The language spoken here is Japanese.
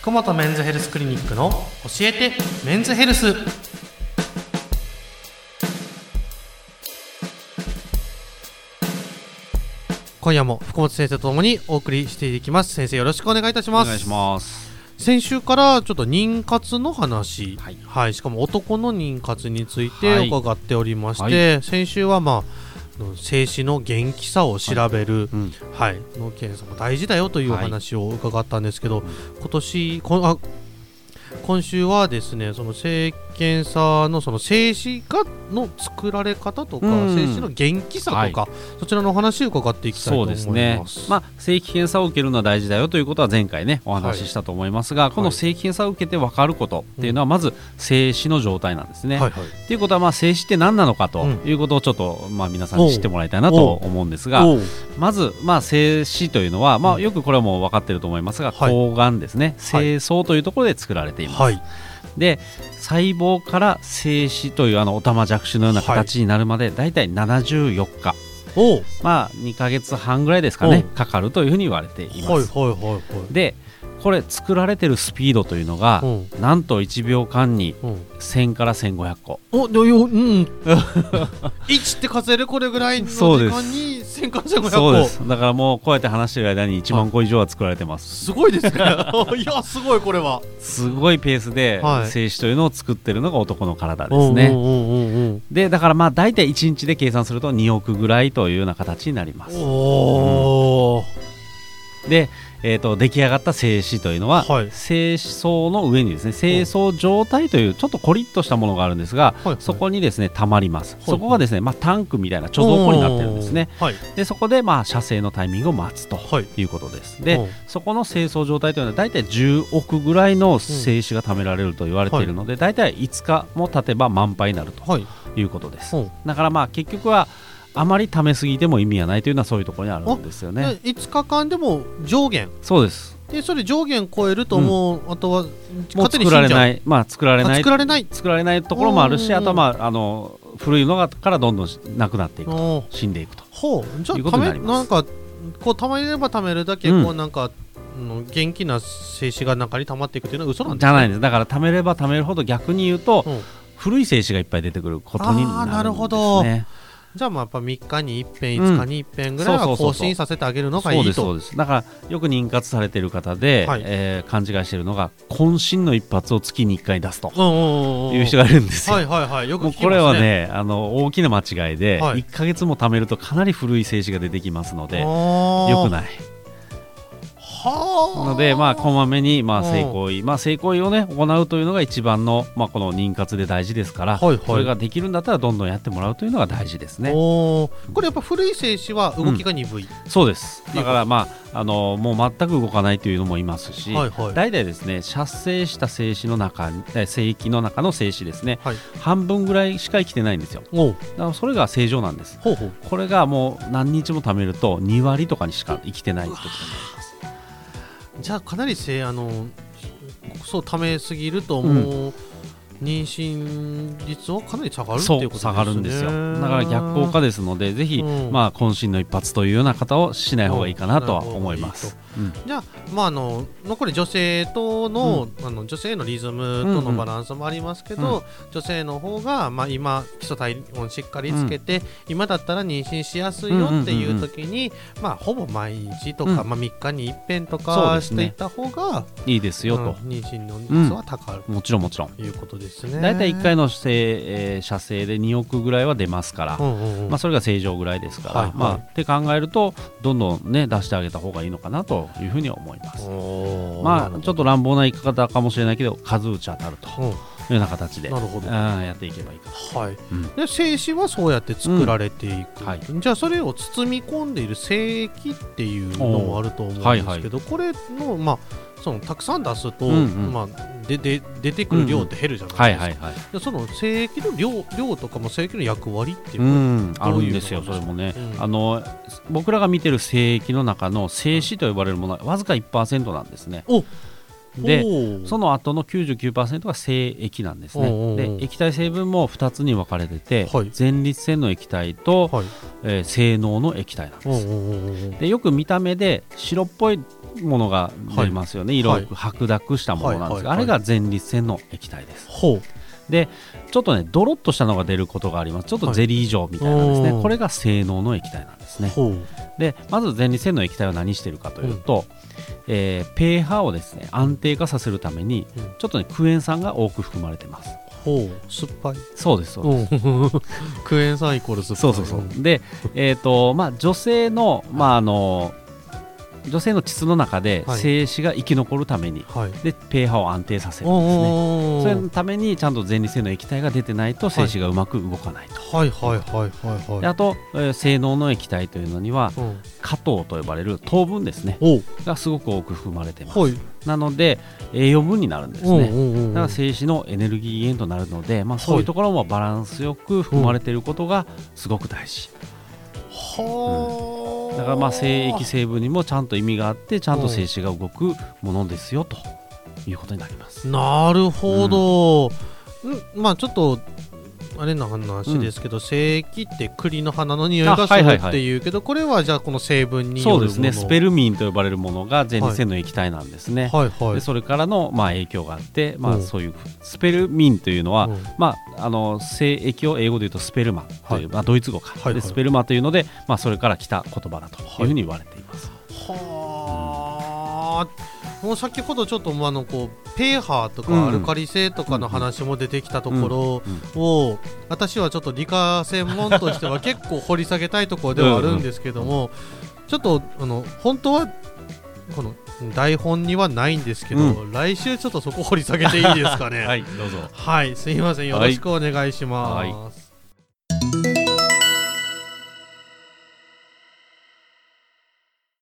福本メンズヘルスクリニックの教えてメンズヘルス。今夜も福本先生とともにお送りしていきます。先生よろしくお願いいたします。お願いします。先週からちょっと妊活の話、ははい。いしかも男の妊活についてはい。伺っておりまして、先週はまあ精子の元気さを調べる、うん。はい、の検査も大事だよというおはい話を伺ったんですけど、ん。今年こあ今週はですねその性検査のその精子がの作られ方とか、うん。精子の元気さとか、そちらのお話を伺っていきたいと思います。ですね、まあ、正規検査を受けるのは大事だよということは前回ねお話ししたと思いますが、この正規検査を受けて分かることっていうのはまず精子の状態なんですね。はいはい。っていうことはまあ精子って何なのかとうんいうことをちょっとまあ皆さんに知ってもらいたいなと思うんですがまずまあ精子というのはまうん。あよくこれはもう分かっていると思いますがはい。睾丸ですね。はい。精巣というところで作られています。はいで細胞から精子というあのオタマジャクシのような形になるまでだい。たい74日。まあ2ヶ月半ぐらいですかね。かかるというふうに言われています。はいはいはいはい。でこれ作られてるスピードというのが、うん。なんと1秒間にうん。1000から1500個。おでようん。1って数えるこれぐらいの時間に1000から1500個そうです。だからもうこうやって話してる間に1万個以上は作られてます。すごいですね。いやすごいこれは。すごいペースではい。精子というのを作ってるのが男の体ですね、うんうんうんうんでだからまあ大体1日で計算すると2億ぐらいというような形になります。うん。おーで、えー、と出来上がった精子というのは、はい。精巣の上にですね精巣状態というちょっとコリッとしたものがあるんですが、はいそこにですね溜まります、い。そこがですね、まあ、タンクみたいな貯蔵庫になってるんですね。はいでそこでまあ射精のタイミングを待つとはい。いうことです。うん。でそこの精巣状態というのは大体10億ぐらいの精子が貯められると言われているので、大体5日も経てば満杯になるとはい。いうことです。うん。だからまあ結局はあまり貯めすぎても意味がないというのはそういうところにあるんですよね。で5日間でも上限。そうです。でそれ上限超えるともう、あとはもう勝手に作られないまあ作られあない。作られない。作られないところもあるしうん。あとはまああの古いのがからどんどんなくなっていくと。死んでいくと。ほう。じゃあためとになんかこうためればためるだけうん。こうなんか、うん元気な精子が中に溜まっていくというのは嘘なんですじゃないんです。だから貯めれば貯めるほど逆に言うとうん。古い精子がいっぱい出てくることにななるんでするほど。ねじゃあまあやっぱ3日に一遍うん5日に一遍ぐらいは更新させてあげるのがいそういとですそうです。だからよく妊活されている方で、はい。えー勘違いしているのが渾身の一発を月に1回出すと。うんうんうんうん。いう人がいるんですよ、はいはいはい。よく聞きますね。もうこれはねあの大きな間違いで、はい。1か月も貯めるとかなり古い精子が出てきますのでよくない。はあので、まあ、こまめに、まあ、うん性行為、まあ、性行為をね、行うというのが一番の、まあ、この妊活で大事ですから、はいはいそれができるんだったら、どんどんやってもらうというのが大事ですね。これやっぱ古い精子は動きが鈍い、そうです。ていうことだから、まあ、あの、もう全く動かないというのもいますし。はいはい大体ですね、射精した精子の中精液の中の精子ですね。はい半分ぐらいしか生きてないんですよ。だから、それが正常なんです。ほうほうこれがもう何日も貯めると、2割とかにしか生きてないってことになります。じゃあかなりせあのそうためすぎるともう、妊娠率はかなり下がるってそいうことですね。う下がるんですよ。だから逆効果ですのでぜひ、うん。まあ渾身の一発というような方をしない方がいいかなとは思います、うんじゃあまああの残り女性との,、あの女性のリズムとのバランスもありますけど、女性の方が、まあ、今基礎体温しっかりつけて、今だったら妊娠しやすいよっていう時に、まあ、ほぼ毎日とか、うん。まあ、3日に一遍とかしていった方が、いいですよと、うん妊娠の率は高い。もちろんもちろん。ということですね。大体1回の精、えー射精で2億ぐらいは出ますから、まあ、それが正常ぐらいですから、まあ、って考えるとどんどんね出してあげた方がいいのかなというふうに思います。まあちょっと乱暴な言い方かもしれないけど数打ち当たるとうん。いうような形でなるほど。うんやっていけばいいかな。はい、うん。で精子はそうやって作られていく、う。ん。はいじゃあそれを包み込んでいる精液っていうのもあると思うんですけど、これのまあそのたくさん出すと、うんうん。まあ、でで出てくる量って減るじゃないですか、はいはいはい。でその精液の量量とかも精液の役割っていううのはん、あどういうのるんですよ、それもね、うん。あの僕らが見てる精液の中の精子と呼ばれるものはわずか1%なんですね。おでその後の99%が精液なんですね、で液体成分も2つに分かれてて、はい。前立腺の液体と、はい。えー性能の液体なんです、でよく見た目で白っぽいものが出ますよね、色はい。白濁したものなんですが、あれが前立腺の液体です。でちょっとねドロッとしたのが出ることがあります。ちょっとゼリー状みたいなですね、はいこれが性能の液体なんですね。でまず前立腺の液体は何してるかというと、えー pH をですね安定化させるためにうん。ちょっとねクエン酸が多く含まれてます。ほう酸っぱい。そうですそうです、うん。クエン酸イコール酸っぱい。そうそうそう。でえっ、とまあ女性のまああの女性の膣の中ではい。精子が生き残るために、はい。で pH を安定させるんですね。おそれのためにちゃんと前立腺の液体が出てないと精子がうまく動かないと、はいはいはいはいはい。であと、えー性能の液体というのにはうん。果糖と呼ばれる糖分ですね。がすごく多く含まれてます。はい。なので栄養分になるんですね。うんうんうんだから精子のエネルギー源となるので、まあ、そういうところもバランスよく含まれていることがすごく大事、はあだからまあ精液成分にもちゃんと意味があってちゃんと精子が動くものですよということになります。なるほど、んまあちょっとあれな話ですけど、精液って栗の花の匂いがするっていうけど、これはじゃあこの成分にそうですね。スペルミンと呼ばれるものが前立腺の液体なんですね。はいはい。でそれからのまあ影響があって、まあ、うん。そういうスペルミンというのは、うん。まあ、あの精液を英語で言うとスペルマという、はい。まあ、ドイツ語か、はいはい。でスペルマというので、まあ、それから来た言葉だというふうに言われています。はあ、もう先ほどちょっとあのこうペーハーとうんかアルカリ性とかの話も出てきたところうんを、私はちょっと理科専門としては結構掘り下げたいところではあるんですけども、ちょっとあの本当はこの台本にはないんですけど、う来週ちょっとそこ掘り下げていいですかね。はいどうぞはい、すいません。よろしくお願いします。